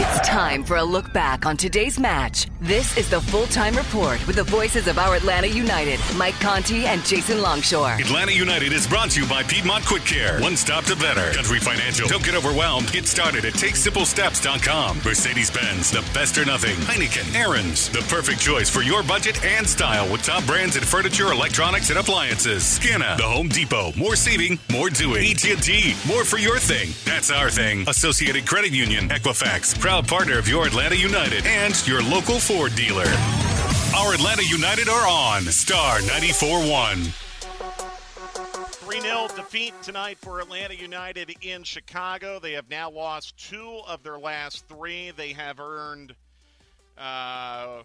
It's time for a look back on today's match. This is the full time report with the voices of our Atlanta United, Mike Conti and Jason Longshore. Atlanta United is brought to you by Piedmont Quick Care. One stop to better. Country Financial. Don't get overwhelmed. Get started at TakeSimpleSteps.com. Mercedes Benz, the best or nothing. Heineken, Aaron's, the perfect choice for your budget and style with top brands in furniture, electronics, and appliances. SCANA, the Home Depot. More saving, more doing. AT&T, more for your thing. That's our thing. Associated Credit Union, Equifax, proud partner of your Atlanta United and your local Ford dealer. Our Atlanta United are on Star 94.1. 3 0 defeat tonight for Atlanta United in Chicago. They have now lost two of their last three. They have earned, uh,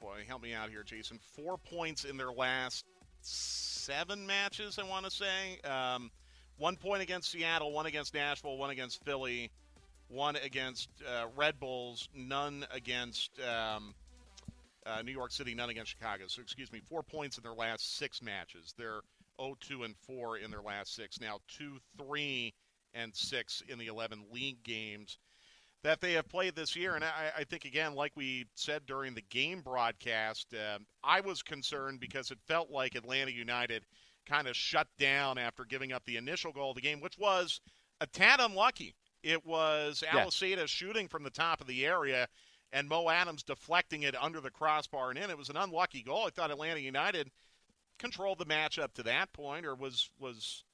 boy, help me out here, Jason, four points in their last seven matches, I want to say. Um, one point against Seattle, one against Nashville, one against Philly one against uh, Red Bulls, none against um, uh, New York City, none against Chicago. So, excuse me, four points in their last six matches. They're 0 2 and 4 in their last six. Now, 2 3 and 6 in the 11 league games that they have played this year. And I, I think, again, like we said during the game broadcast, uh, I was concerned because it felt like Atlanta United kind of shut down after giving up the initial goal of the game, which was a tad unlucky. It was yeah. shooting from the top of the area and Mo Adams deflecting it under the crossbar and in. It was an unlucky goal. I thought Atlanta United controlled the match up to that point or was was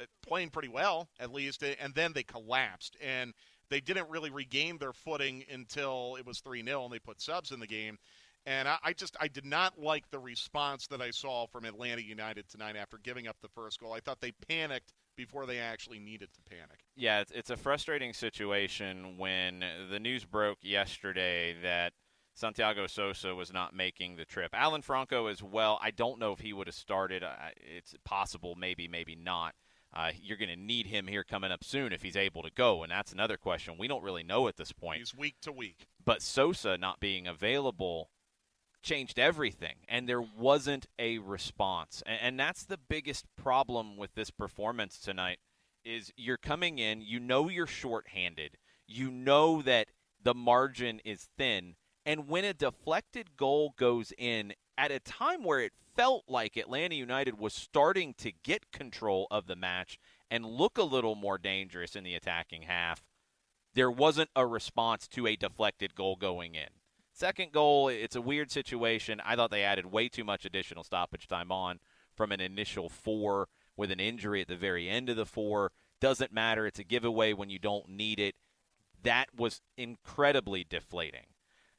uh, playing pretty well at least and then they collapsed and they didn't really regain their footing until it was 3-0 and they put subs in the game and I, I, just I did not like the response that I saw from Atlanta United tonight after giving up the first goal. I thought they panicked before they actually needed to panic. Yeah, it's, it's a frustrating situation when the news broke yesterday that Santiago Sosa was not making the trip. Alan Franco as well. I don't know if he would have started. Uh, it's possible, maybe, maybe not. Uh, you're going to need him here coming up soon if he's able to go, and that's another question. We don't really know at this point. He's week to week. But Sosa not being available changed everything, and there wasn't a response. And, and that's the biggest problem with this performance tonight. Is you're coming in, you know you're shorthanded, you know that the margin is thin, and when a deflected goal goes in at a time where it felt like Atlanta United was starting to get control of the match and look a little more dangerous in the attacking half, there wasn't a response to a deflected goal going in. Second goal, it's a weird situation. I thought they added way too much additional stoppage time on from an initial four with an injury at the very end of the four. Doesn't matter. It's a giveaway when you don't need it. That was incredibly deflating.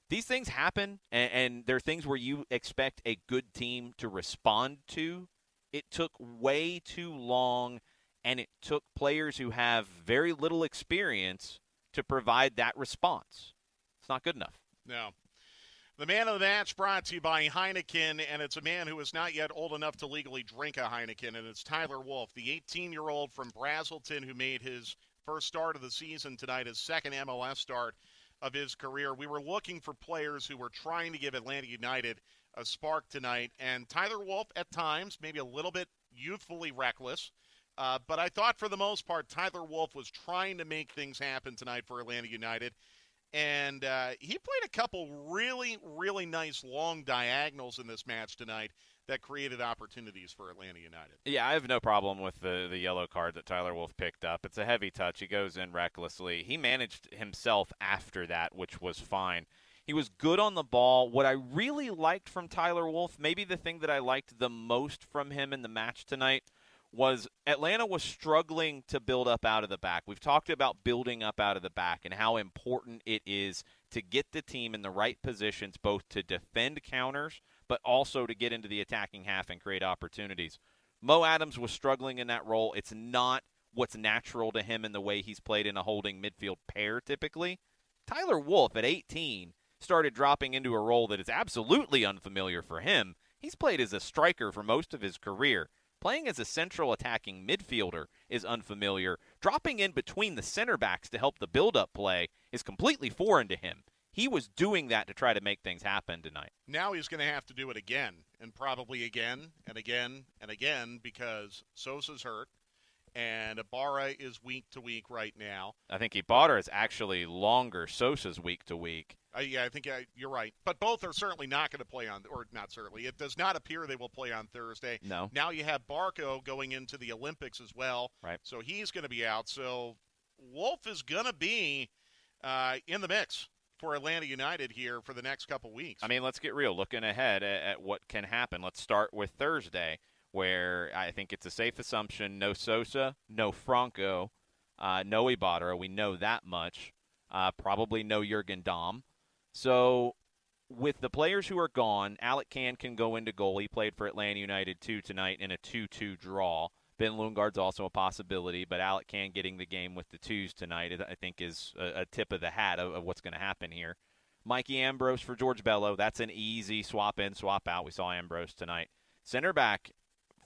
These things happen, and, and they're things where you expect a good team to respond to. It took way too long, and it took players who have very little experience to provide that response. It's not good enough. No. The man of the match brought to you by Heineken, and it's a man who is not yet old enough to legally drink a Heineken, and it's Tyler Wolff, the 18 year old from Braselton who made his first start of the season tonight, his second MLS start of his career. We were looking for players who were trying to give Atlanta United a spark tonight, and Tyler Wolff, at times, maybe a little bit youthfully reckless. Uh, but I thought for the most part, Tyler Wolff was trying to make things happen tonight for Atlanta United and uh, he played a couple really, really nice long diagonals in this match tonight that created opportunities for Atlanta United. Yeah, I have no problem with the, the yellow card that Tyler Wolff picked up. It's a heavy touch. He goes in recklessly. He managed himself after that, which was fine. He was good on the ball. What I really liked from Tyler Wolff, maybe the thing that I liked the most from him in the match tonight – was Atlanta was struggling to build up out of the back. We've talked about building up out of the back and how important it is to get the team in the right positions, both to defend counters, but also to get into the attacking half and create opportunities. Mo Adams was struggling in that role. It's not what's natural to him in the way he's played in a holding midfield pair typically. Tyler Wolff at 18 started dropping into a role that is absolutely unfamiliar for him. He's played as a striker for most of his career. Playing as a central attacking midfielder is unfamiliar. Dropping in between the center backs to help the build up play is completely foreign to him. He was doing that to try to make things happen tonight. Now he's going to have to do it again, and probably again and again and again because Sosa's hurt and Ibarra is week to week right now. I think Ibarra is actually longer. Sosa's week to week. Uh, yeah, I think uh, you're right. But both are certainly not going to play on, or not certainly. It does not appear they will play on Thursday. No. Now you have Barco going into the Olympics as well. Right. So he's going to be out. So Wolff is going to be uh, in the mix for Atlanta United here for the next couple weeks. I mean, let's get real. Looking ahead at, at what can happen. Let's start with Thursday, where I think it's a safe assumption no Sosa, no Franco, uh, no Ibarra. We know that much. Uh, probably no Jurgen Damm. So with the players who are gone, Alec Kann can go into goal. He played for Atlanta United 2 tonight in a 2-2 draw. Ben Lundgaard's also a possibility, but Alec Kann getting the game with the twos tonight, I think, is a, a tip of the hat of, of what's going to happen here. Mikey Ambrose for George Bello. That's an easy swap in, swap out. We saw Ambrose tonight. Center back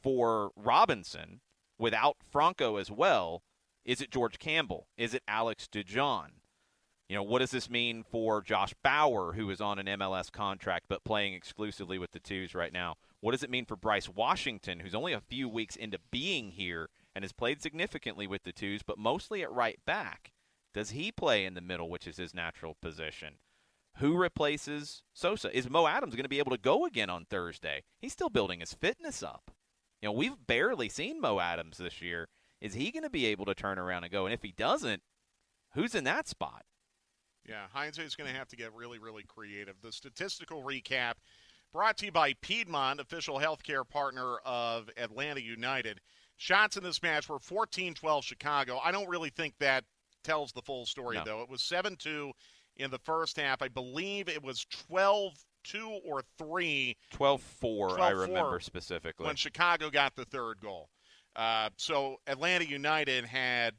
for Robinson without Franco as well. Is it George Campbell? Is it Alex DeJohn? You know, what does this mean for Josh Bauer, who is on an MLS contract but playing exclusively with the twos right now? What does it mean for Bryce Washington, who's only a few weeks into being here and has played significantly with the twos, but mostly at right back? Does he play in the middle, which is his natural position? Who replaces Sosa? Is Mo Adams going to be able to go again on Thursday? He's still building his fitness up. You know, we've barely seen Mo Adams this year. Is he going to be able to turn around and go? And if he doesn't, who's in that spot? Yeah, is going to have to get really, really creative. The statistical recap brought to you by Piedmont, official healthcare partner of Atlanta United. Shots in this match were 14 12 Chicago. I don't really think that tells the full story, no. though. It was 7 2 in the first half. I believe it was 12 2 or 3. 12 4, I remember specifically. When Chicago got the third goal. Uh, so Atlanta United had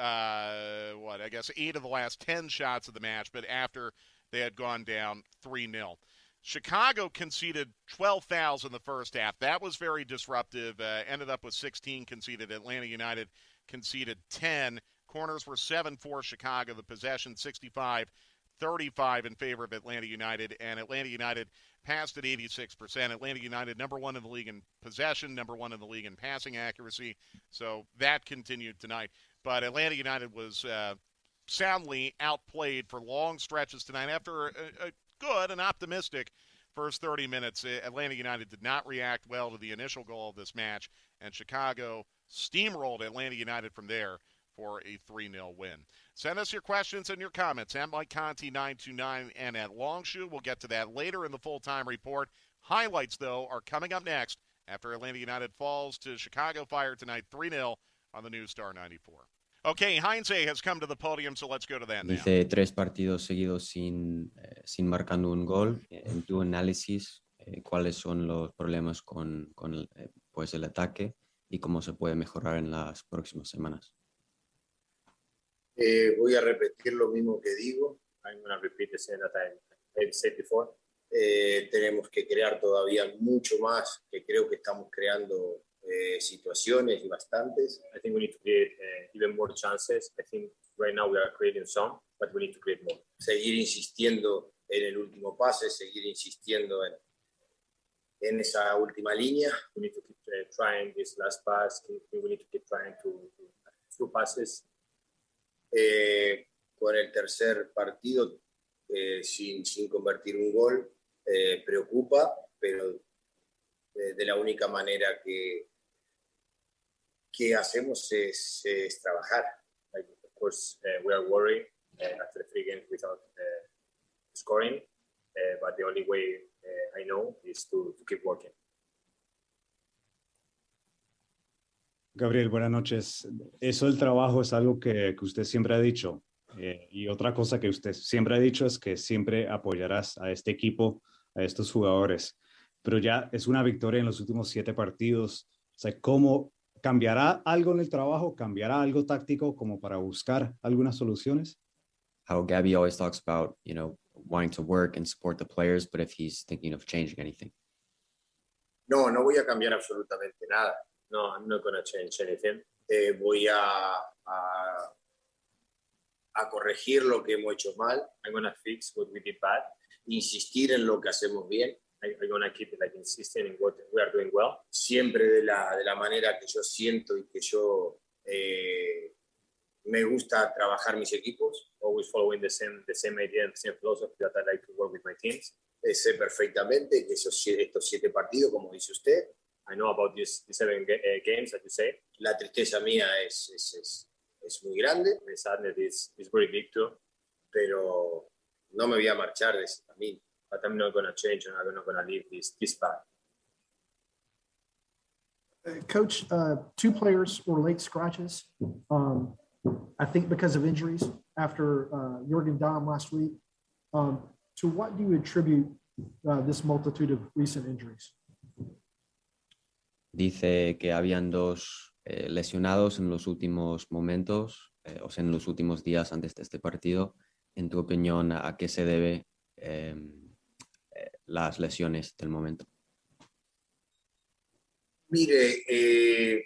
uh, what I guess eight of the last ten shots of the match, but after they had gone down three 0 Chicago conceded 12 fouls in the first half. That was very disruptive. Uh, ended up with 16 conceded. Atlanta United conceded 10. Corners were 7 for Chicago. The possession 65 35 in favor of Atlanta United. And Atlanta United passed at 86%. Atlanta United, number one in the league in possession, number one in the league in passing accuracy. So that continued tonight. But Atlanta United was uh, soundly outplayed for long stretches tonight. After a, a good and optimistic first 30 minutes, Atlanta United did not react well to the initial goal of this match, and Chicago steamrolled Atlanta United from there for a 3 0 win. Send us your questions and your comments at Mike Conti 929 and at Longshoe. We'll get to that later in the full time report. Highlights, though, are coming up next after Atlanta United falls to Chicago Fire tonight 3 0 on the News Star 94. Okay, Heinze has come to the podium, so let's go to that now. Dice tres partidos seguidos sin, eh, sin marcando un gol. En tu análisis, eh, ¿cuáles son los problemas con, con eh, pues el ataque y cómo se puede mejorar en las próximas semanas? voy a repetir lo mismo que digo. I'm going to repeat the same that I said before. Eh, tenemos que crear todavía mucho más, que creo que estamos creando eh, situaciones y bastantes. I think we need to create uh, even more chances. I think right now we are creating some, but we need to create more. Seguir insistiendo en el último pase, seguir insistiendo en, en esa última línea. We need to keep uh, trying this last pass. We need to keep trying to, to passes. Eh, con el tercer partido eh, sin, sin convertir un gol, eh, preocupa, pero de, de, la única manera que, que hacemos es, es trabajar. Like, of course, uh, we are worried uh, after three games without uh, scoring, but the only way I know is to, keep working. Gabriel, buenas noches. Eso del trabajo es algo que, que usted siempre ha dicho. Eh, y otra cosa que usted siempre ha dicho es que siempre apoyarás a este equipo, a estos jugadores. Pero ya es una victoria en los últimos siete partidos. O sea, ¿cómo cambiará algo en el trabajo? ¿Cambiará algo táctico como para buscar algunas soluciones? How Gabby always talks about, you know, wanting to work and support the players, but if he's thinking of changing anything. No, no voy a cambiar absolutamente nada. No, I'm not going to change anything. Eh, voy a, a, a, corregir lo que hemos hecho mal. I'm going to fix what we did bad. Insistir en lo que hacemos bien. I'm going to keep like insisting in what we are doing well. Siempre de la, de la manera que yo siento y que yo eh, me gusta trabajar mis equipos. Always following the same, the same idea and the same philosophy that I like to work with my teams. Eh, sé perfectamente que esos, estos siete partidos, como dice usted, I know about these, these seven uh, games that you say. La tristeza mía es, es, es, es muy grande. My sadness is, is very big too. Pero no me voy a marchar de ese camino. But I'm not going to change and I'm not going to leave this, this path. Uh, Coach, uh, two players were late scratches. Um, I think because of injuries after uh, Jurgen Damm last week. Um, to what do you attribute uh, this multitude of recent injuries? Dice que habían dos eh, lesionados en los últimos momentos, eh, o sea, en los últimos días antes de este partido. En tu opinión, ¿a qué se debe eh, las lesiones del momento? Mire, eh,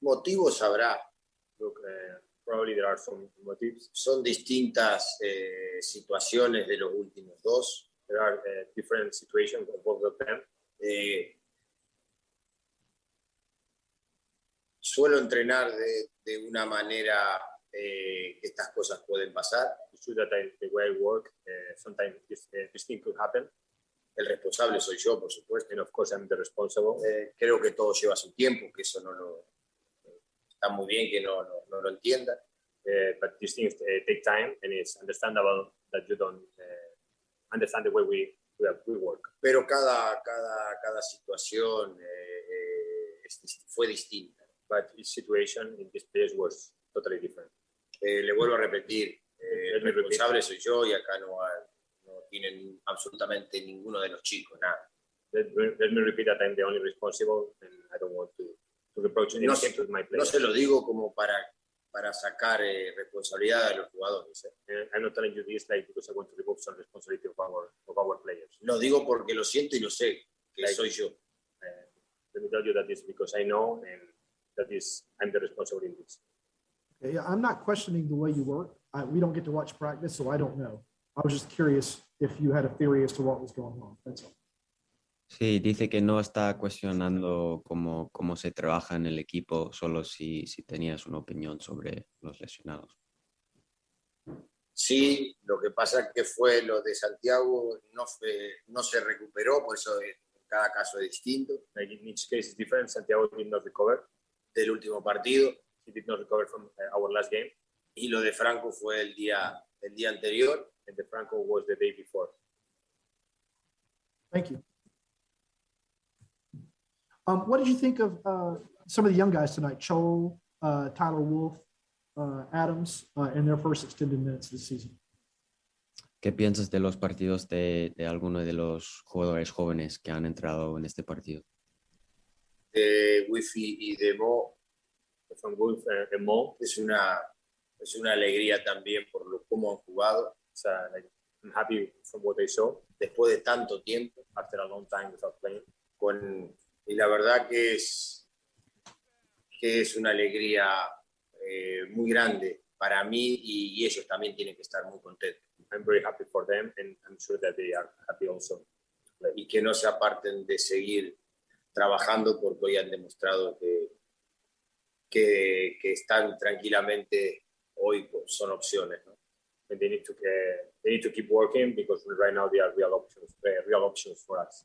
motivos habrá. Look, probably there are some motives. Son distintas eh, situaciones de los últimos dos. There are uh, different situations of both of them. Eh, suelo entrenar de, de una manera eh, estas cosas pueden pasar. The way I work, uh, sometimes this, uh, this thing could happen. El responsable soy yo, por supuesto. And of course I'm the responsible. Eh, creo que todo lleva su tiempo, que eso no lo... Está muy bien que no, no, no lo entienda. Uh, but these things take time and it's understandable that you don't understand the way we, we, work. Pero cada, cada, cada situación eh, fue distinta. But each situation in this place was totally different. Eh, le vuelvo a repetir, el responsable soy yo y acá no, no tienen absolutamente ninguno de los chicos, nada. Let, let me repeat that I'm the only responsible and I don't want to, to reproach no, to my players. No se lo digo como para, para sacar eh, responsabilidad de los jugadores. Eh. I'm not telling you this like because I want to remove some responsibility of our, of our players. Lo digo porque lo siento y lo sé, que like, soy yo. Uh, let me tell you that is because I know and that is I'm the responsible in this. I'm not questioning the way you work. I, we don't get to watch practice, so I don't know. I was just curious if you had a theory as to what was going on. That's all. Sí, dice que no está cuestionando cómo, cómo se trabaja en el equipo, solo si, si tenías una opinión sobre los lesionados. Sí, lo que pasa que fue lo de Santiago, no, fue, no se recuperó, por eso cada caso es distinto. Like in each case is different. Santiago did not recover. Del último partido. He did not recover from our last game. Y lo de Franco fue el día, el día anterior. And the Franco was the day before. Thank you. Um, what did you think of uh, some of the young guys tonight? Chol, uh, Tyler Wolf, uh, Adams, in their first extended minutes this season? ¿Qué piensas de los partidos de, de algunos de los jugadores jóvenes que han entrado en este partido? De Wifi y de Mo. From Wolf and Mo. Es una, es una alegría también por lo, cómo han jugado. It's a like, I'm happy from what saw después de tanto tiempo. after a long time without playing. Con, y la verdad que es, que es una alegría eh, muy grande para mí y, y ellos también tienen que estar muy contentos. I'm very happy for them, and I'm sure that they are happy also. y que no se aparten de seguir trabajando porque hoy han demostrado que, que, que están tranquilamente, hoy son opciones. ¿no? And they need to they need to keep working because right now they are real options, uh, real options for us.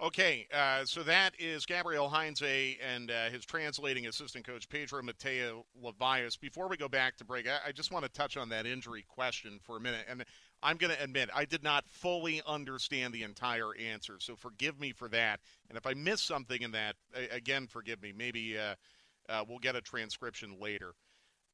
Okay, uh, so that is Gabriel Heinze and uh, his translating assistant coach Pedro Mateo Levias. Before we go back to break, I, I just want to touch on that injury question for a minute. And I'm going to admit I did not fully understand the entire answer, so forgive me for that. And if I missed something in that, again, forgive me. Maybe uh, uh, we'll get a transcription later.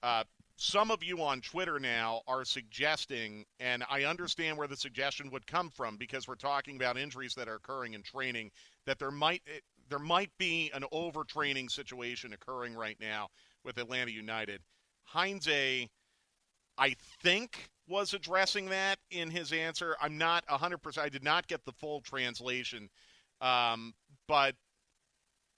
Uh, some of you on Twitter now are suggesting, and I understand where the suggestion would come from because we're talking about injuries that are occurring in training, that there might eh, there might be an overtraining situation occurring right now with Atlanta United. Heinze, I think, was addressing that in his answer. I'm not 100%. I did not get the full translation, um, but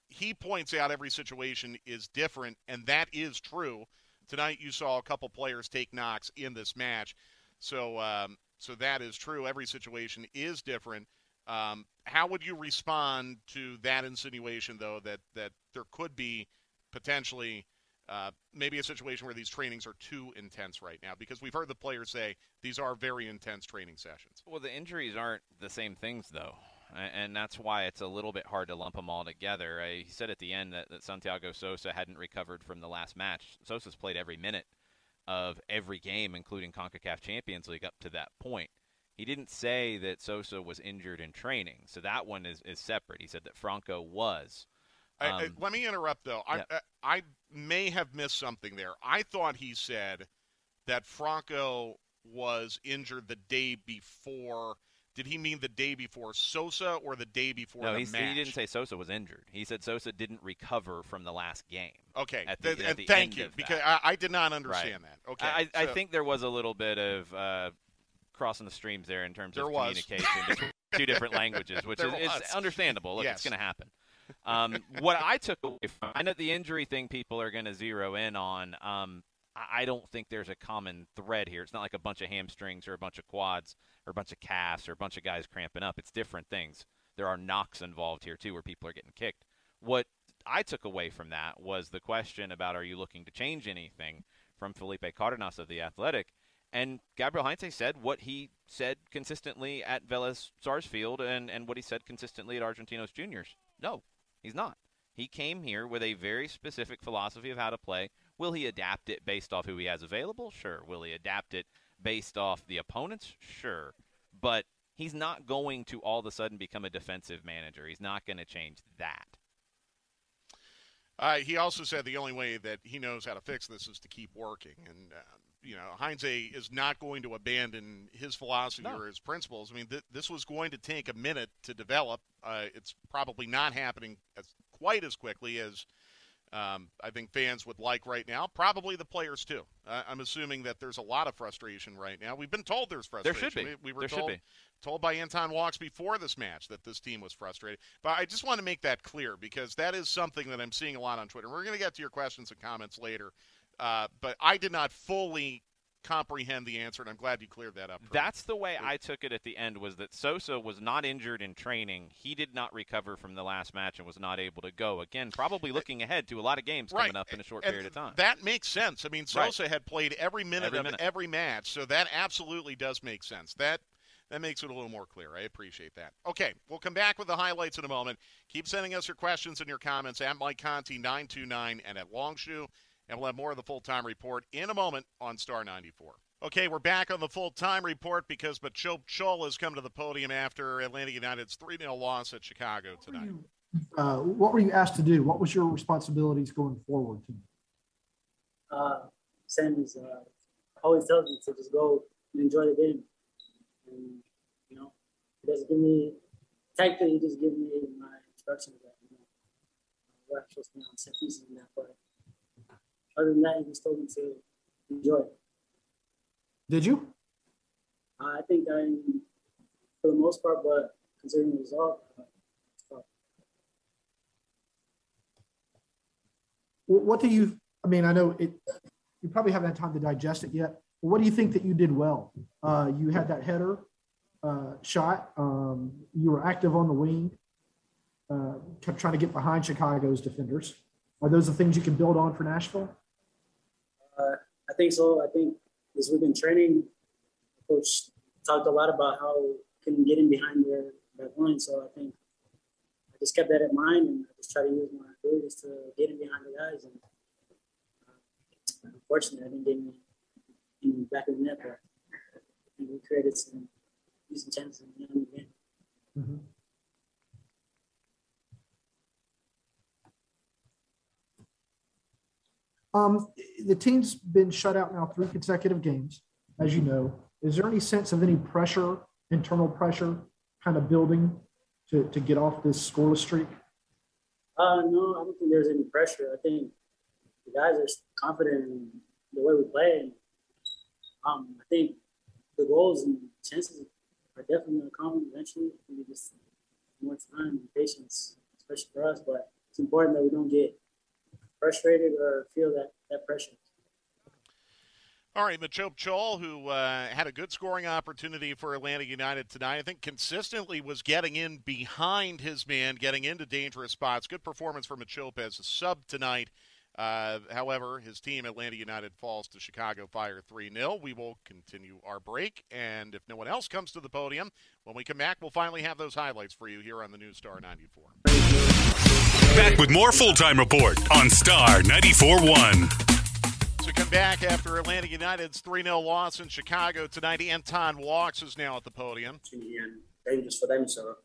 he points out every situation is different, and that is true. Tonight, you saw a couple players take knocks in this match, so um, so that is true. Every situation is different. Um, how would you respond to that insinuation, though, that that there could be potentially uh, maybe a situation where these trainings are too intense right now? Because we've heard the players say these are very intense training sessions. Well, the injuries aren't the same things, though and that's why it's a little bit hard to lump them all together. he said at the end that, that Santiago Sosa hadn't recovered from the last match. Sosa's played every minute of every game, including CONCACAF Champions League, up to that point. He didn't say that Sosa was injured in training, so that one is, is separate. He said that Franco was. Um, I, I, let me interrupt, though. Yeah. I, I may have missed something there. I thought he said that Franco was injured the day before – did he mean the day before Sosa or the day before no, the match? he didn't say Sosa was injured. He said Sosa didn't recover from the last game. Okay, at the, the, the thank you because I, I, did not understand right. that. Okay, I, so. I, think there was a little bit of uh, crossing the streams there in terms there of was. communication, two different languages, which is, is, understandable. Look, yes. it's going to happen. Um, what I took away from I know the injury thing people are going to zero in on. Um, I don't think there's a common thread here. It's not like a bunch of hamstrings or a bunch of quads or a bunch of calves or a bunch of guys cramping up. It's different things. There are knocks involved here too, where people are getting kicked. What I took away from that was the question about are you looking to change anything from Felipe Cardenas of the Athletic, and Gabriel Heinze said what he said consistently at Vélez Sarsfield and and what he said consistently at Argentinos Juniors. No, he's not. He came here with a very specific philosophy of how to play. Will he adapt it based off who he has available? Sure. Will he adapt it based off the opponents? Sure. But he's not going to all of a sudden become a defensive manager. He's not going to change that. Uh, he also said the only way that he knows how to fix this is to keep working. And, uh, you know, Heinze is not going to abandon his philosophy no. or his principles. I mean, th- this was going to take a minute to develop. Uh, it's probably not happening as, quite as quickly as – um, I think fans would like right now. Probably the players too. Uh, I'm assuming that there's a lot of frustration right now. We've been told there's frustration. There should be. We, we were there told, told by Anton Walkes before this match that this team was frustrated. But I just want to make that clear because that is something that I'm seeing a lot on Twitter. We're going to get to your questions and comments later. Uh, but I did not fully comprehend the answer, and I'm glad you cleared that up. That's the way I took it at the end. Was that Sosa was not injured in training? He did not recover from the last match and was not able to go. Again, probably looking ahead to a lot of games right. coming up in a short and period of time. That makes sense. I mean, Sosa right. had played every minute every of minute. every match, so that absolutely does make sense. That that makes it a little more clear. I appreciate that. Okay, we'll come back with the highlights in a moment. Keep sending us your questions and your comments at Mike Conti 929 and at Longshoe. And we'll have more of the full time report in a moment on Star 94. Okay, we're back on the full time report because Machop Chol has come to the podium after Atlanta United's 3 0 loss at Chicago tonight. What were, you, uh, what were you asked to do? What was your responsibilities going forward? Uh, same as uh, always tells me to just go and enjoy the game. And, you know, he doesn't give me, tactically, he just give me my instructions that, you know, what I'm supposed to be on set pieces and that. But other than that, he just told me to enjoy it. Did you? Uh, I think I'm for the most part, but considering the result, uh, What do you? I mean, I know it. You probably haven't had time to digest it yet. What do you think that you did well? Uh, you had that header uh, shot. Um, you were active on the wing, uh, kept trying to get behind Chicago's defenders. Are those the things you can build on for Nashville? Uh, I think so. I think as we've been training, coach talked a lot about how can get in behind their that line. So I think I just kept that in mind and I just try to use my abilities to get in behind the guys. And uh, unfortunately, I didn't get me in the back of the net, but we created some decent chances in the game. Mm-hmm. Um, the team's been shut out now three consecutive games, as you know. Is there any sense of any pressure, internal pressure, kind of building to, to get off this scoreless streak? Uh, no, I don't think there's any pressure. I think the guys are confident in the way we play. um, I think the goals and chances are definitely going to come eventually. Think just more time and patience, especially for us. But it's important that we don't get frustrated or feel that, that pressure. All right, Machop Chol, who uh, had a good scoring opportunity for Atlanta United tonight, I think consistently was getting in behind his man, getting into dangerous spots. Good performance for Machop as a sub tonight. Uh, however, his team, Atlanta United, falls to Chicago Fire 3 0. We will continue our break, and if no one else comes to the podium, when we come back, we'll finally have those highlights for you here on the News Star 94. Back with more Full Time Report on Star 94 1. So come back after Atlanta United's 3 0 loss in Chicago tonight. Anton Walkes is now at the podium. And dangerous for them. So,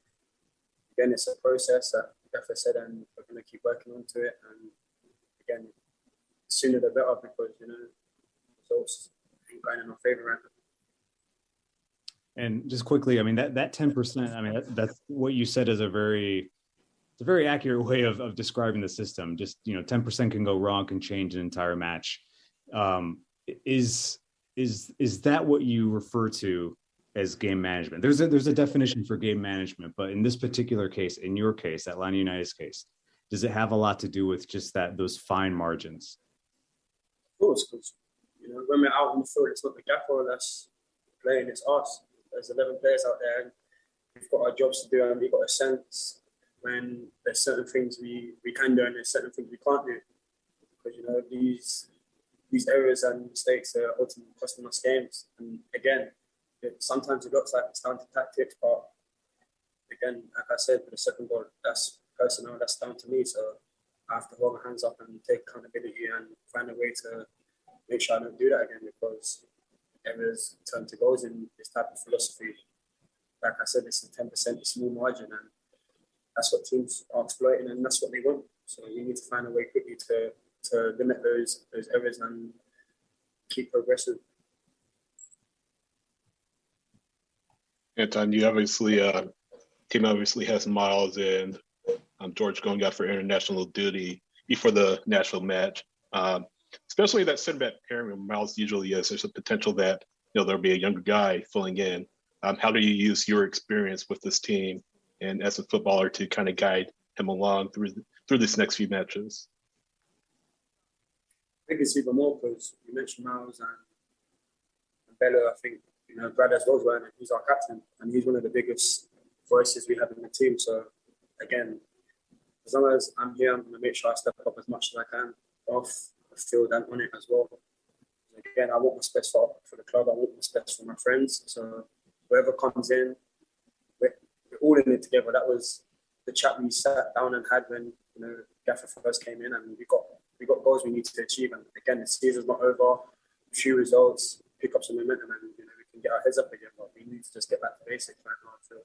again, it's a process that, like I said, and we're going to keep working onto it. And again, sooner the better because, you know, results ain't going in our favor right now. And just quickly, I mean, that, that 10%, I mean, that, that's what you said is a very it's a very accurate way of, of describing the system. Just you know, ten percent can go wrong, can change an entire match. Um, is is is that what you refer to as game management? There's a there's a definition for game management, but in this particular case, in your case, Atlanta United's case, does it have a lot to do with just that those fine margins? Of course, because you know when we're out on the field, it's not the gaffer that's playing; it's us. There's 11 players out there, and we've got our jobs to do, and we've got a sense when there's certain things we, we can do and there's certain things we can't do. Because you know these these errors and mistakes are ultimately costing us games. And again, it, sometimes it looks like it's down to tactics, but again, like I said, for the second goal, that's personal, that's down to me. So I have to hold my hands up and take accountability and find a way to make sure I don't do that again because errors turn to goals in this type of philosophy. Like I said, it's a 10% small margin and that's what teams are exploiting and that's what they want. So you need to find a way quickly to, to limit those those errors and keep progressing. Anton, you obviously uh, team obviously has Miles and um, George going out for international duty before the national match. Um, especially that center back pairing where Miles usually is. There's a potential that you know there'll be a younger guy filling in. Um, how do you use your experience with this team and as a footballer to kind of guide him along through through these next few matches? I think it's even more because you mentioned Miles and, and Bello. I think you know Brad as well, and he's our captain, and he's one of the biggest voices we have in the team. So again, as long as I'm here, I'm going to make sure I step up as much as I can off the field and on it as well. Again, I want what's best for, for the club. I want what's best for my friends. So whoever comes in, all in it together. That was the chat we sat down and had when you know Gaffer first came in, and we got we got goals we need to achieve. And again, the season's not over. Few results, pick up some momentum, and you know we can get our heads up again. But we need to just get back to basics right now. Feel.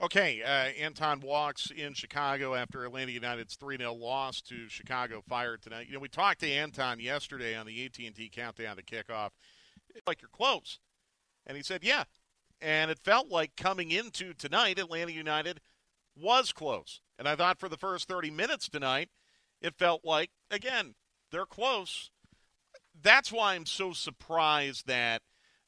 Okay, uh, Anton Walkes in Chicago after Atlanta United's 3-0 loss to Chicago Fire tonight. You know, we talked to Anton yesterday on the AT&T countdown to kickoff. Like you're close. And he said, yeah, and it felt like coming into tonight, Atlanta United was close. And I thought for the first 30 minutes tonight, it felt like, again, they're close. That's why I'm so surprised that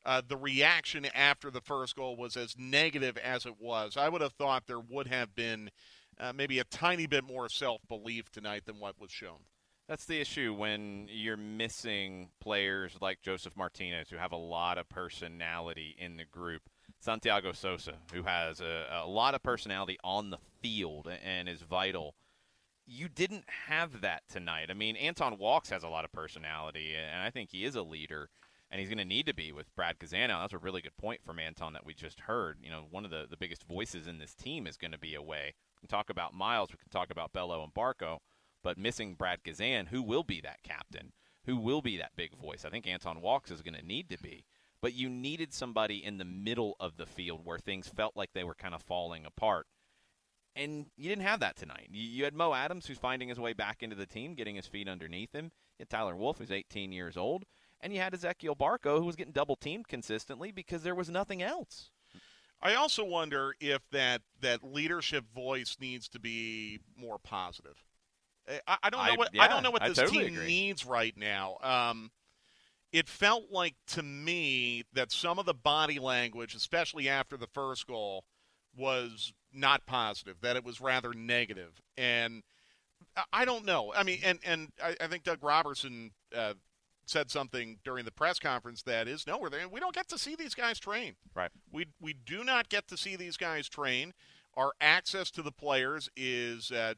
uh, the reaction after the first goal was as negative as it was. I would have thought there would have been uh, maybe a tiny bit more self belief tonight than what was shown. That's the issue when you're missing players like Josef Martinez, who have a lot of personality in the group. Santiago Sosa, who has a, a lot of personality on the field and is vital. You didn't have that tonight. I mean, Anton Walkes has a lot of personality, and I think he is a leader and he's going to need to be with Brad Guzan. That's a really good point from Anton that we just heard. You know, one of the, the biggest voices in this team is going to be away. We can talk about Miles, we can talk about Bello and Barco, but missing Brad Guzan, who will be that captain? Who will be that big voice? I think Anton Walkes is going to need to be. But you needed somebody in the middle of the field where things felt like they were kind of falling apart. And you didn't have that tonight. You, had Mo Adams, who's finding his way back into the team, getting his feet underneath him. You had Tyler Wolff, who's 18 years old and you had Ezequiel Barco, who was getting double teamed consistently because there was nothing else. I also wonder if that that leadership voice needs to be more positive. Eh, I, I don't know what I, yeah, I don't know what this totally team agree. needs right now. Um, it felt like to me that some of the body language, especially after the first goal, was not positive. That it was rather negative. and I don't know. I mean, and and I, I think Doug Roberson uh, said something during the press conference that is no, we're there. We don't get to see these guys train. Right. We we do not get to see these guys train. Our access to the players is, uh,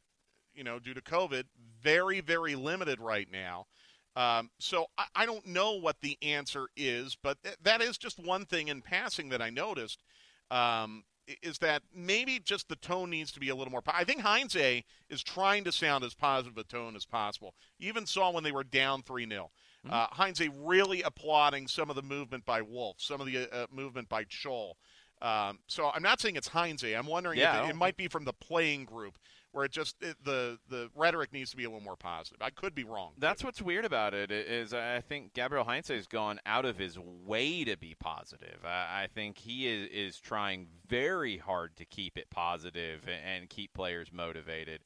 you know, due to COVID, very very limited right now. Um, so I, I, don't know what the answer is, but th- that is just one thing in passing that I noticed. Um, is that maybe just the tone needs to be a little more. Po- I think Heinze is trying to sound as positive a tone as possible. You even saw when they were down 3 0. Mm-hmm. Uh, Heinze really applauding some of the movement by Wolff, some of the uh, movement by Chol. Um, so I'm not saying it's Heinze. I'm wondering yeah, if it, it, might be from the playing group where it just it, the the rhetoric needs to be a little more positive. I could be wrong. That's what's weird about it is I think Gabriel Heinze has gone out of his way to be positive. I, I think he is, is trying very hard to keep it positive and keep players motivated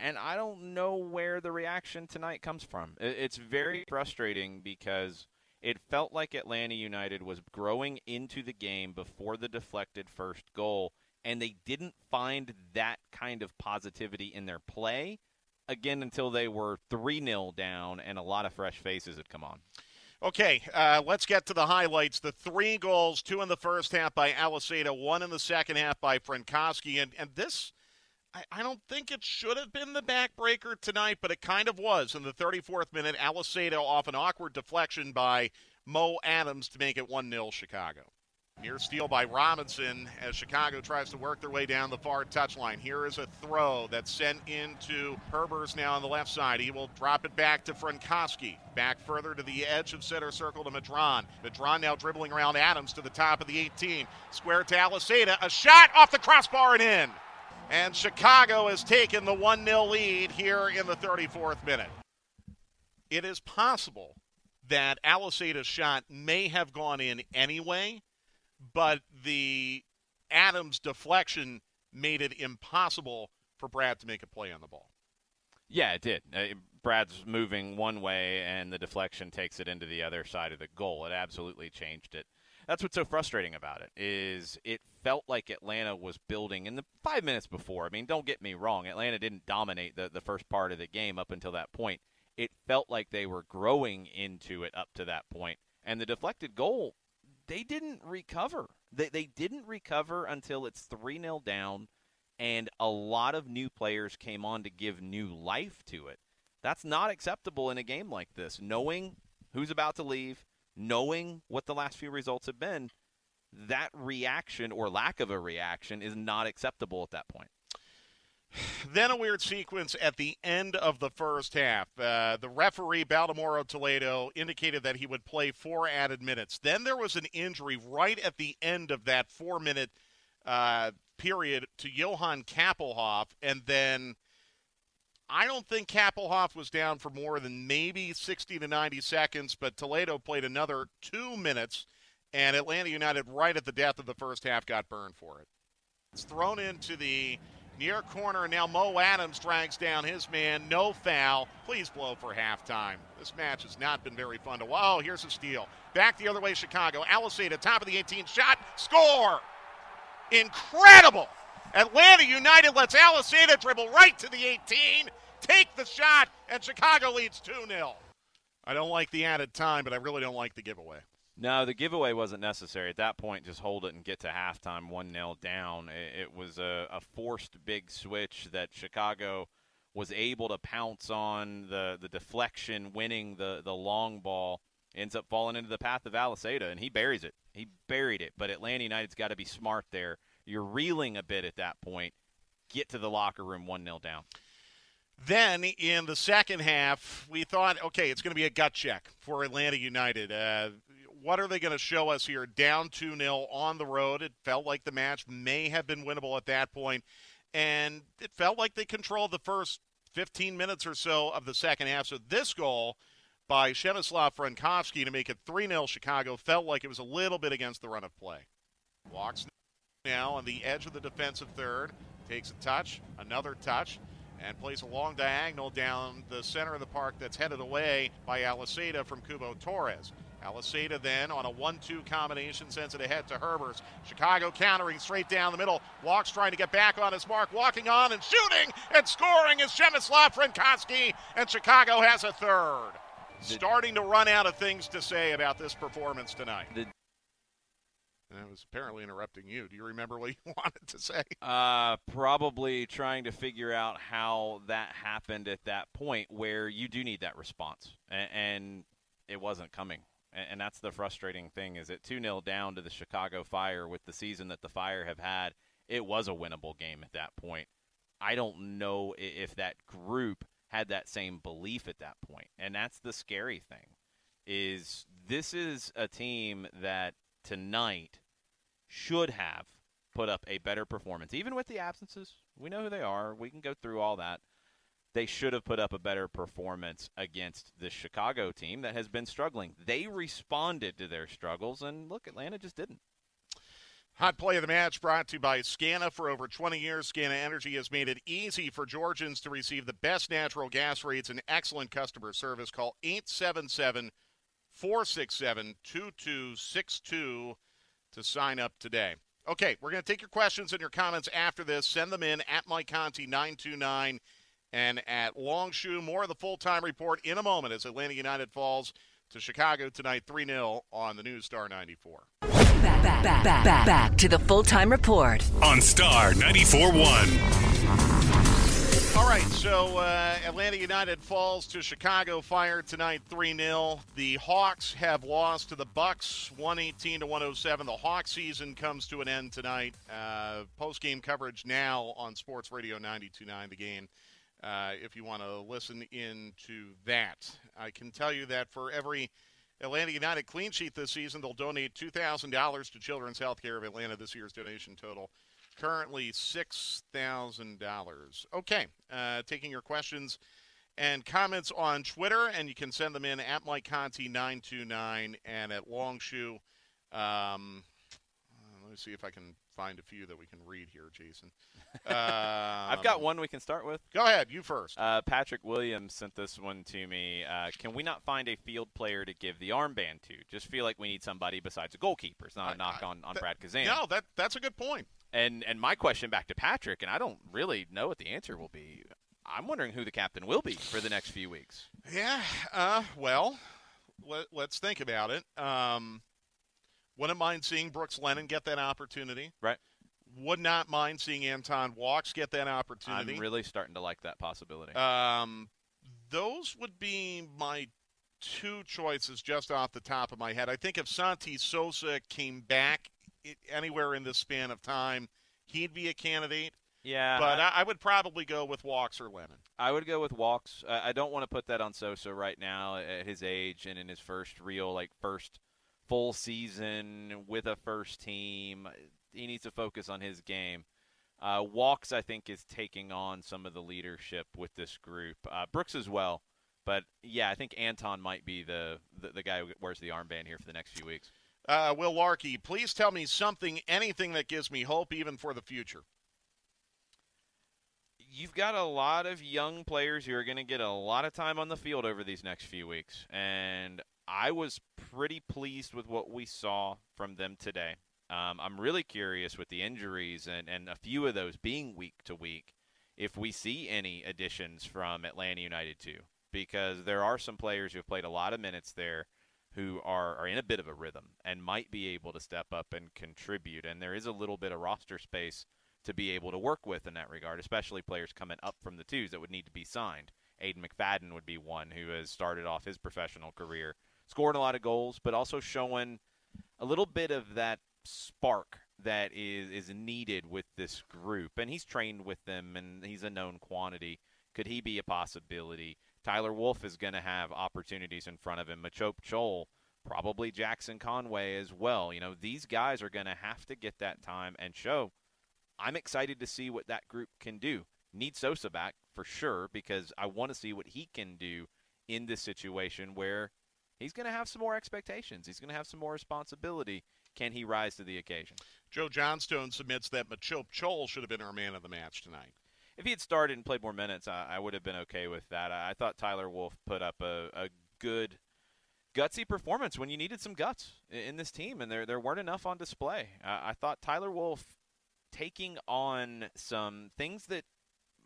and I don't know where the reaction tonight comes from. It's very frustrating because it felt like Atlanta United was growing into the game before the deflected first goal, and they didn't find that kind of positivity in their play again until they were 3 0 down and a lot of fresh faces had come on. Okay, uh, let's get to the highlights. The three goals, two in the first half by Aliseda, one in the second half by Frankowski. And, and this I, I don't think it should have been the backbreaker tonight, but it kind of was in the 34th minute. Aliseda off an awkward deflection by Mo Adams to make it 1 0 Chicago. Near steal by Robinson as Chicago tries to work their way down the far touchline. Here is a throw that's sent into Herbers now on the left side. He will drop it back to Frankowski. Back further to the edge of center circle to Medran. Medran now dribbling around Adams to the top of the 18. Square to Aliseda. A shot off the crossbar and in. And Chicago has taken the 1 0 lead here in the 34th minute. It is possible that Aliseda's shot may have gone in anyway, but the Adams deflection made it impossible for Brad to make a play on the ball. Yeah, it did. Uh, Brad's moving one way, and the deflection takes it into the other side of the goal. It absolutely changed it that's what's so frustrating about it is it felt like Atlanta was building in the five minutes before. I mean, don't get me wrong, Atlanta didn't dominate the, the first part of the game up until that point. It felt like they were growing into it up to that point. And the deflected goal, they didn't recover. They, they didn't recover until it's 3 0 down, and a lot of new players came on to give new life to it. That's not acceptable in a game like this, knowing who's about to leave knowing what the last few results have been, that reaction or lack of a reaction is not acceptable at that point. Then a weird sequence at the end of the first half. Uh, the referee, Baldomero Toledo, indicated that he would play four added minutes. Then there was an injury right at the end of that four minute uh, period to Johan Kappelhof, and then I don't think Kappelhof was down for more than maybe 60 to 90 seconds, but Toledo played another two minutes, and Atlanta United, right at the death of the first half, got burned for it. It's thrown into the near corner, and now Mo Adams drags down his man. No foul. Please blow for halftime. This match has not been very fun to watch. Oh, here's a steal. Back the other way, Chicago. Aliseda, top of the 18 shot. Score! Incredible! Atlanta United lets Aliseda dribble right to the 18, take the shot, and Chicago leads 2 0. I don't like the added time, but I really don't like the giveaway. No, the giveaway wasn't necessary. At that point, just hold it and get to halftime 1 0 down. It, was a, a, forced big switch that Chicago was able to pounce on. The, the deflection, winning the, the long ball, ends up falling into the path of Aliseda, and he buries it. He buried it. But Atlanta United's got to be smart there. You're reeling a bit at that point. Get to the locker room 1 0 down. Then in the second half, we thought, okay, it's going to be a gut check for Atlanta United. Uh, what are they going to show us here? Down 2 0 on the road. It felt like the match may have been winnable at that point, and it felt like they controlled the first 15 minutes or so of the second half. So this goal by Przemysław Frankowski to make it 3 0 Chicago felt like it was a little bit against the run of play. Walkes now on the edge of the defensive third, takes a touch, another touch, and plays a long diagonal down the center of the park that's headed away by Aliseda from Cubo Torres. Aliseda then on a 1-2 combination sends it ahead to Herbers. Chicago countering straight down the middle. Walkes trying to get back on his mark. Walking on and shooting and scoring is Przemysław Frankowski. And Chicago has a third. Starting to run out of things to say about this performance tonight. The I was apparently interrupting you. Do you remember what you wanted to say? Uh, probably trying to figure out how that happened at that point where you do need that response, and, and it wasn't coming and that's the frustrating thing is it 2-0 down to the Chicago Fire with the season that the Fire have had it was a winnable game at that point. I don't know if that group had that same belief at that point. And that's the scary thing is this is a team that tonight should have put up a better performance even with the absences. We know who they are. We can go through all that they should have put up a better performance against the Chicago team that has been struggling. They responded to their struggles, and look, Atlanta just didn't. Hot play of the match brought to you by SCANA. For over 20 years, SCANA Energy has made it easy for Georgians to receive the best natural gas rates and excellent customer service. Call 877 467 2262 to sign up today. Okay, we're going to take your questions and your comments after this. Send them in at Mike Conti 929 and at Longshore. More of the full time report in a moment as Atlanta United falls to Chicago tonight 3 0 on the new Star 94. Back, back, back, back, back to the full time report on Star 94 1. All right, so uh, Atlanta United falls to Chicago Fire tonight 3 0. The Hawks have lost to the Bucks 118 to 107. The Hawk season comes to an end tonight. Uh, Post game coverage now on Sports Radio 929 The game uh, if you want to listen into that. I can tell you that for every Atlanta United clean sheet this season, they'll donate $2,000 to Children's Healthcare of Atlanta. This year's donation total currently $6,000. Okay, uh, taking your questions and comments on Twitter, and you can send them in at Mike Conti929 and at Longshore. Um, let me see if I can find a few that we can read here, Jason. Um, I've got one we can start with. Go ahead, you first. Uh, Patrick Williams sent this one to me. Uh, can we not find a field player to give the armband to? Just feel like we need somebody besides a goalkeeper. It's not I, a knock on, on that, Brad Guzan. No, that that's a good point. And and my question back to Patrick, and I don't really know what the answer will be. I'm wondering who the captain will be for the next few weeks. Yeah. Uh, well, let, us think about it. Um, wouldn't mind seeing Brooks Lennon get that opportunity. Right would not mind seeing Anton Walkes get that opportunity. I'm really starting to like that possibility. Um, those would be my two choices just off the top of my head. I think if Santi Sosa came back anywhere in this span of time, he'd be a candidate. Yeah, but I, I would probably go with Walkes or Lennon. I would go with Walkes. I don't want to put that on Sosa right now at his age and in his first real, like first full season with a first team he needs to focus on his game. Uh, Walkes, I think, is taking on some of the leadership with this group. Uh, Brooks as well, but yeah, I think Anton might be the, the, the guy who wears the armband here for the next few weeks. Uh, Will Larkey, please tell me something, anything that gives me hope, even for the future. You've got a lot of young players who are going to get a lot of time on the field over these next few weeks. And I was pretty pleased with what we saw from them today. Um, I'm really curious with the injuries and, and a few of those being week to week if we see any additions from Atlanta United too, because there are some players who have played a lot of minutes there who are, are in a bit of a rhythm and might be able to step up and contribute. And there is a little bit of roster space to be able to work with in that regard, especially players coming up from the twos that would need to be signed. Aiden McFadden would be one who has started off his professional career, scoring a lot of goals, but also showing a little bit of that spark that is is needed with this group. And he's trained with them, and he's a known quantity. Could he be a possibility? Tyler Wolff is going to have opportunities in front of him. Machop Chol, probably Jackson Conway as well. You know, these guys are going to have to get that time and show. I'm excited to see what that group can do. Need Sosa back for sure because I want to see what he can do in this situation where he's going to have some more expectations. He's going to have some more responsibility. Can he rise to the occasion? Joe Johnstone submits that Machop Chol should have been our man of the match tonight. If he had started and played more minutes, I, I would have been okay with that. I, I thought Tyler Wolff put up a, a good, gutsy performance when you needed some guts in, in this team, and there there weren't enough on display. I, I thought Tyler Wolff taking on some things that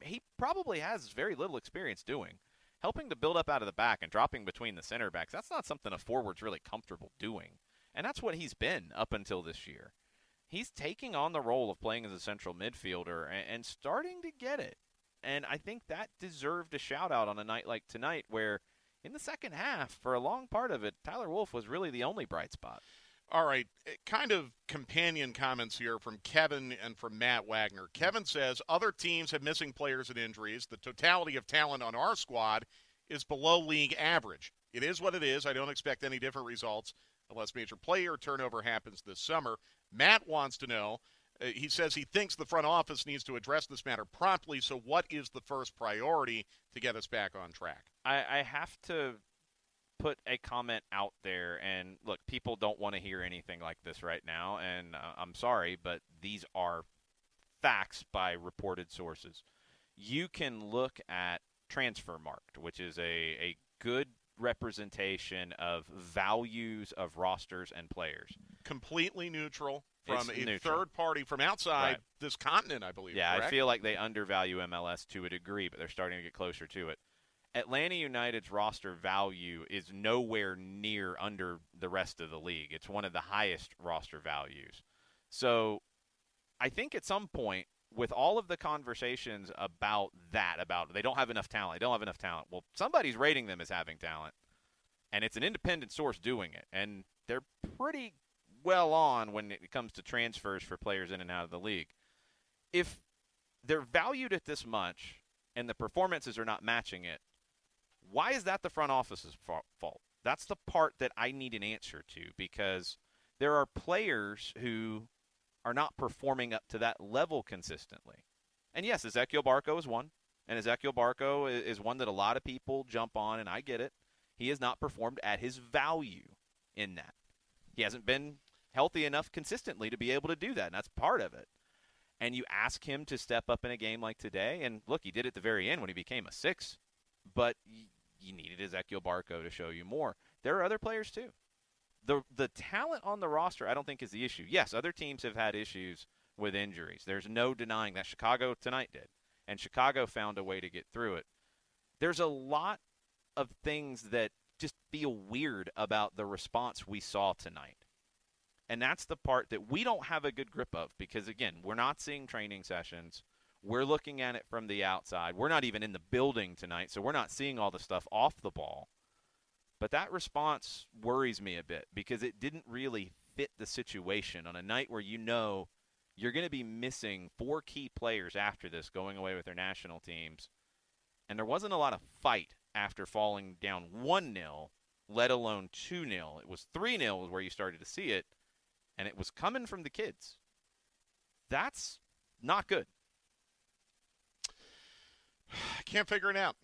he probably has very little experience doing. Helping to build up out of the back and dropping between the center backs, that's not something a forward's really comfortable doing. And that's what he's been up until this year. He's taking on the role of playing as a central midfielder and, and starting to get it. And I think that deserved a shout out on a night like tonight, where in the second half, for a long part of it, Tyler Wolff was really the only bright spot. All right, eh, kind of companion comments here from Kevin and from Matt Wagner. Kevin says other teams have missing players and injuries. The totality of talent on our squad is below league average. It is what it is. I don't expect any different results unless major player turnover happens this summer. Matt wants to know. Uh, he says he thinks the front office needs to address this matter promptly. So, what is the first priority to get us back on track? I, I have to put a comment out there, and look, people don't want to hear anything like this right now, and uh, I'm sorry, but these are facts by reported sources. You can look at Transfermarkt, which is a, a good representation of values of rosters and players. Completely neutral from It's a neutral. third party from outside Right. this continent, I believe. Yeah, I feel like they undervalue MLS to a degree, but they're starting to get closer to it. Atlanta United's roster value is nowhere near under the rest of the league. It's one of the highest roster values. So I think at some point, with all of the conversations about that, about they don't have enough talent, they don't have enough talent. Well, somebody's rating them as having talent, and it's an independent source doing it, and they're pretty well on when it comes to transfers for players in and out of the league. If they're valued at this much and the performances are not matching it, why is that the front office's fault? That's the part that I need an answer to because there are players who are not performing up to that level consistently. And yes, Ezequiel Barco is one. And Ezequiel Barco is one that a lot of people jump on, and I get it. He has not performed at his value in that. He hasn't been healthy enough consistently to be able to do that, and that's part of it. And you ask him to step up in a game like today, and look, he did at the very end when he became a six, but you needed Ezequiel Barco to show you more. There are other players too. The the talent on the roster, I don't think is the issue. Yes, other teams have had issues with injuries. There's no denying that Chicago tonight did, and Chicago found a way to get through it. There's a lot of things that just feel weird about the response we saw tonight. And that's the part that we don't have a good grip of because, again, we're not seeing training sessions. We're looking at it from the outside. We're not even in the building tonight, so we're not seeing all the stuff off the ball. But that response worries me a bit because it didn't really fit the situation on a night where you know you're going to be missing four key players after this going away with their national teams. And there wasn't a lot of fight after falling down 1 0, let alone 2 0. It was 3 0 where you started to see it, and it was coming from the kids. That's not good. I can't figure it out.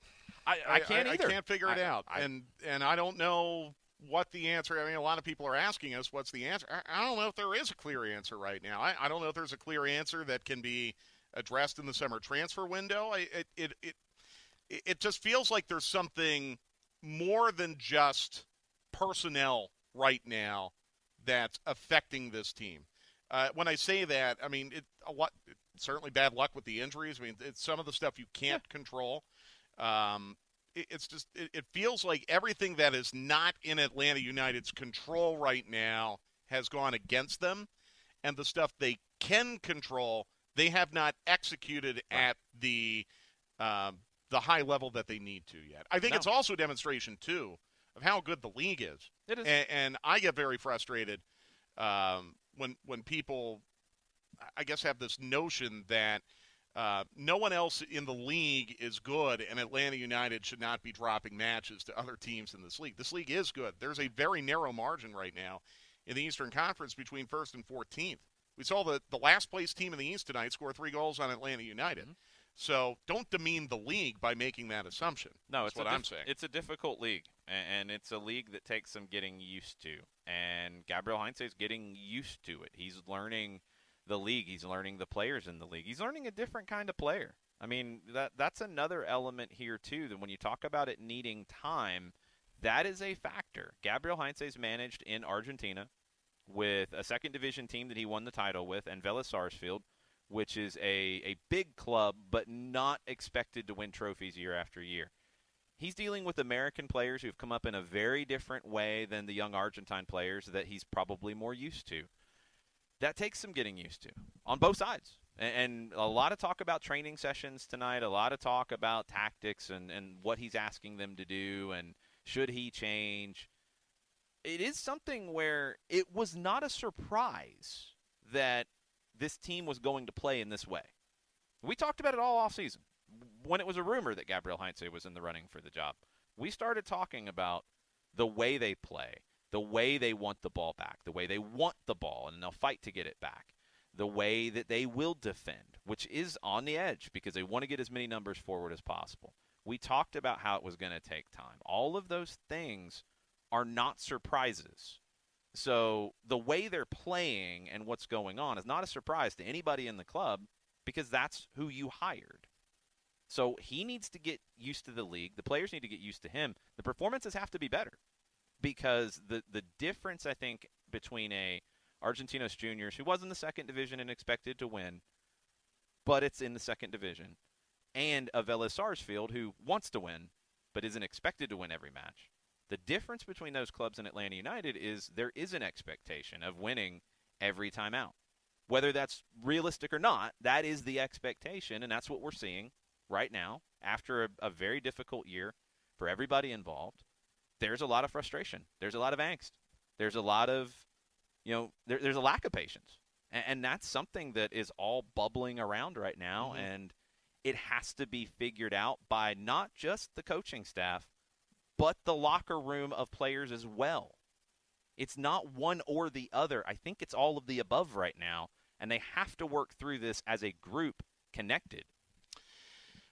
I, I can't either. I can't figure it I- out, I- and and I don't know what the answer. I mean, a lot of people are asking us, "What's the answer?" I, I don't know if there is a clear answer right now. I, I, don't know if there's a clear answer that can be addressed in the summer transfer window. I, it, it it it just feels like there's something more than just personnel right now that's affecting this team. Uh, when I say that, I mean it, a lot. Certainly, bad luck with the injuries. I mean, it's some of the stuff you can't yeah. control. Um, it, it's just it, it feels like everything that is not in Atlanta United's control right now has gone against them, and the stuff they can control, they have not executed at the um, the high level that they need to yet. I think no. it's also a demonstration too of how good the league is. It is, and, and I get very frustrated um, when when people, I guess, have this notion that uh, no one else in the league is good, and Atlanta United should not be dropping matches to other teams in this league. This league is good. There's a very narrow margin right now in the Eastern Conference between first and 14th. We saw the, the last place team in the East tonight score three goals on Atlanta United. Mm-hmm. So don't demean the league by making that assumption. No, That's it's what I'm saying. It's a difficult league, and it's a league that takes some getting used to. And Gabriel Heinze is getting used to it. He's learning the league. He's learning the players in the league. He's learning a different kind of player. I mean, that that's another element here too. That when you talk about it needing time, that is a factor. Gabriel Heinze is managed in Argentina with a second division team that he won the title with, and Vélez Sarsfield – which is a, a big club but not expected to win trophies year after year. He's dealing with American players who've come up in a very different way than the young Argentine players that he's probably more used to. That takes some getting used to on both sides. And, a lot of talk about training sessions tonight, a lot of talk about tactics and, and what he's asking them to do and should he change. It is something where it was not a surprise that this team was going to play in this way. We talked about it all off season when it was a rumor that Gabriel Heinze was in the running for the job. We started talking about the way they play, the way they want the ball back, the way they want the ball and they'll fight to get it back, the way that they will defend, which is on the edge because they want to get as many numbers forward as possible. We talked about how it was going to take time. All of those things are not surprises. So the way they're playing and what's going on is not a surprise to anybody in the club because that's who you hired. So he needs to get used to the league. The players need to get used to him. The performances have to be better because the the difference I think between a Argentinos Juniors who was in the second division and expected to win, but it's in the second division, and a Vélez Sarsfield who wants to win but isn't expected to win every match. The difference between those clubs and Atlanta United is there is an expectation of winning every time out. Whether that's realistic or not, that is the expectation, and that's what we're seeing right now after a, a very difficult year for everybody involved. There's a lot of frustration. There's a lot of angst. There's a lot of, you know, there, there's a lack of patience. And, and, that's something that is all bubbling around right now. Mm-hmm. And it has to be figured out by not just the coaching staff, but the locker room of players as well. It's not one or the other. I think it's all of the above right now, and they have to work through this as a group connected.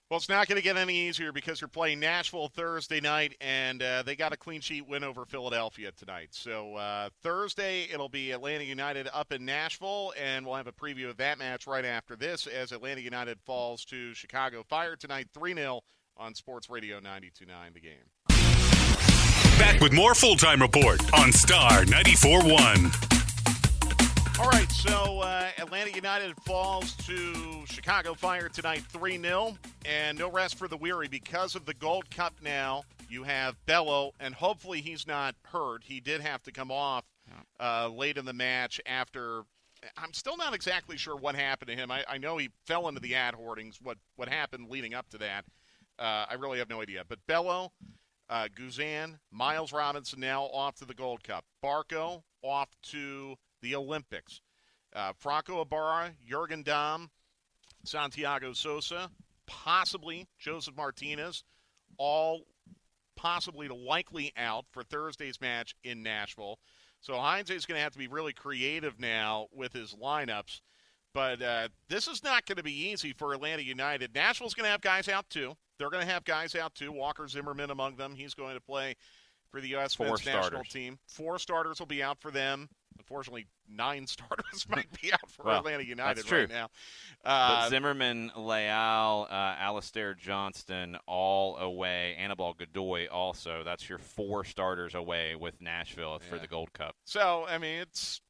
Well, it's not going to get any easier because you're playing Nashville Thursday night, and uh, they got a clean sheet win over Philadelphia tonight. So uh, Thursday, it'll be Atlanta United up in Nashville, and we'll have a preview of that match right after this as Atlanta United falls to Chicago Fire tonight 3 0 on Sports Radio 92.9 The Game. Back with more full time report on Star 94.1. All right, so uh, Atlanta United falls to Chicago Fire tonight 3 0, and no rest for the weary because of the Gold Cup now. You have Bello, and hopefully he's not hurt. He did have to come off uh, late in the match after. I'm still not exactly sure what happened to him. I, I know he fell into the ad hoardings. What what happened leading up to that, uh, I really have no idea. But Bello uh, Guzan, Miles Robinson now off to the Gold Cup. Barco off to the Olympics. Uh, Franco Ibarra, Jurgen Damm, Santiago Sosa, possibly Josef Martinez, all possibly to likely out for Thursday's match in Nashville. So Heinze is going to have to be really creative now with his lineups. But uh, this is not going to be easy for Atlanta United. Nashville's going to have guys out too. They're going to have guys out too. Walker Zimmerman among them. He's going to play for the U.S. Four men's national team. Four starters will be out for them. Unfortunately, nine starters might be out for Well, Atlanta United that's true. right now. But Uh, Zimmerman, Leal, uh, Alistair Johnston all away. Anibal Godoy also. That's your four starters away with Nashville for the Gold Cup. So, I mean, it's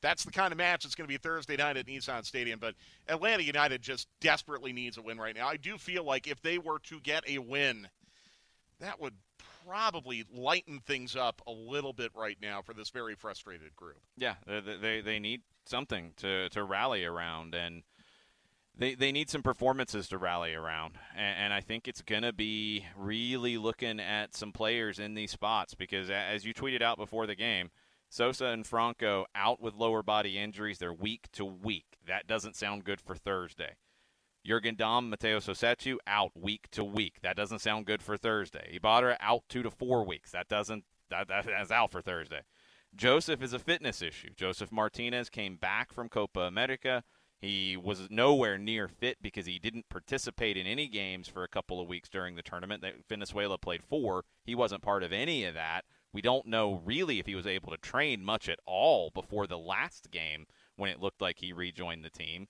that's the kind of match that's going to be Thursday night at Nissan Stadium. But Atlanta United just desperately needs a win right now. I do feel like if they were to get a win, that would probably lighten things up a little bit right now for this very frustrated group. Yeah, they they, they need something to, to rally around, and they they need some performances to rally around. And, and I think it's going to be really looking at some players in these spots because, as you tweeted out before the game, Sosa and Franco out with lower body injuries. They're week to week. That doesn't sound good for Thursday. Jurgen Damm, Matheus Rossetto out week to week. That doesn't sound good for Thursday. Ibarra out two to four weeks. That doesn't that, that that's out for Thursday. Josef is a fitness issue. Josef Martinez came back from Copa America. He was nowhere near fit because he didn't participate in any games for a couple of weeks during the tournament that Venezuela played four. He wasn't part of any of that. We don't know really if he was able to train much at all before the last game when it looked like he rejoined the team.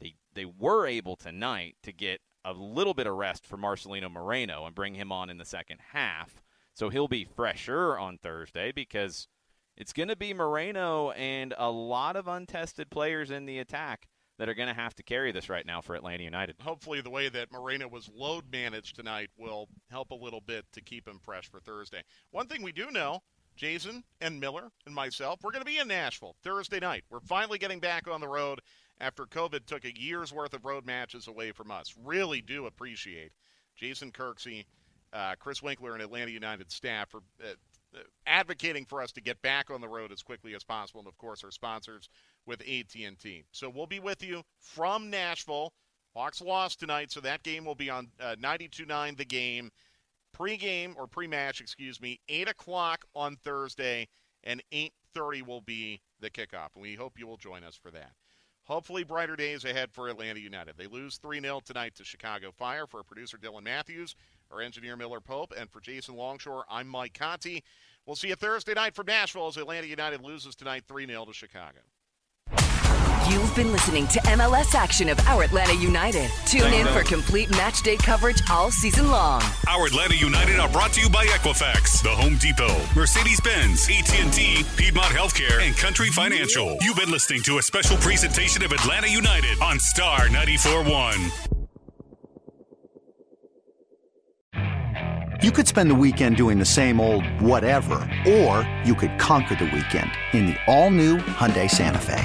They they were able tonight to get a little bit of rest for Marcelino Moreno and bring him on in the second half. So he'll be fresher on Thursday because it's going to be Moreno and a lot of untested players in the attack that are going to have to carry this right now for Atlanta United. Hopefully, the way that Moreno was load managed tonight will help a little bit to keep him fresh for Thursday. One thing we do know, Jason and Miller and myself, we're going to be in Nashville Thursday night. We're finally getting back on the road after COVID took a year's worth of road matches away from us. Really do appreciate Jason Kirksey, uh, Chris Winkler, and Atlanta United staff for uh, advocating for us to get back on the road as quickly as possible, and of course our sponsors with AT&T. So we'll be with you from Nashville. Hawks lost tonight, so that game will be on uh, 92.9 The Game. Pre-game or pre-match, excuse me, 8 o'clock on Thursday, and 8.30 will be the kickoff. And we hope you will join us for that. Hopefully, brighter days ahead for Atlanta United. They lose 3 0 tonight to Chicago Fire. For producer, Dylan Matthews, our engineer, Miller Pope, and for Jason Longshore, I'm Mike Conti. We'll see you Thursday night from Nashville as Atlanta United loses tonight 3 0 to Chicago. You've been listening to MLS action of our Atlanta United. Tune in for complete match day coverage all season long. Our Atlanta United are brought to you by Equifax, The Home Depot, Mercedes-Benz, AT&T, Piedmont Healthcare, and Country Financial. You've been listening to a special presentation of Atlanta United on Star 94.1. You could spend the weekend doing the same old whatever, or you could conquer the weekend in the all-new Hyundai Santa Fe.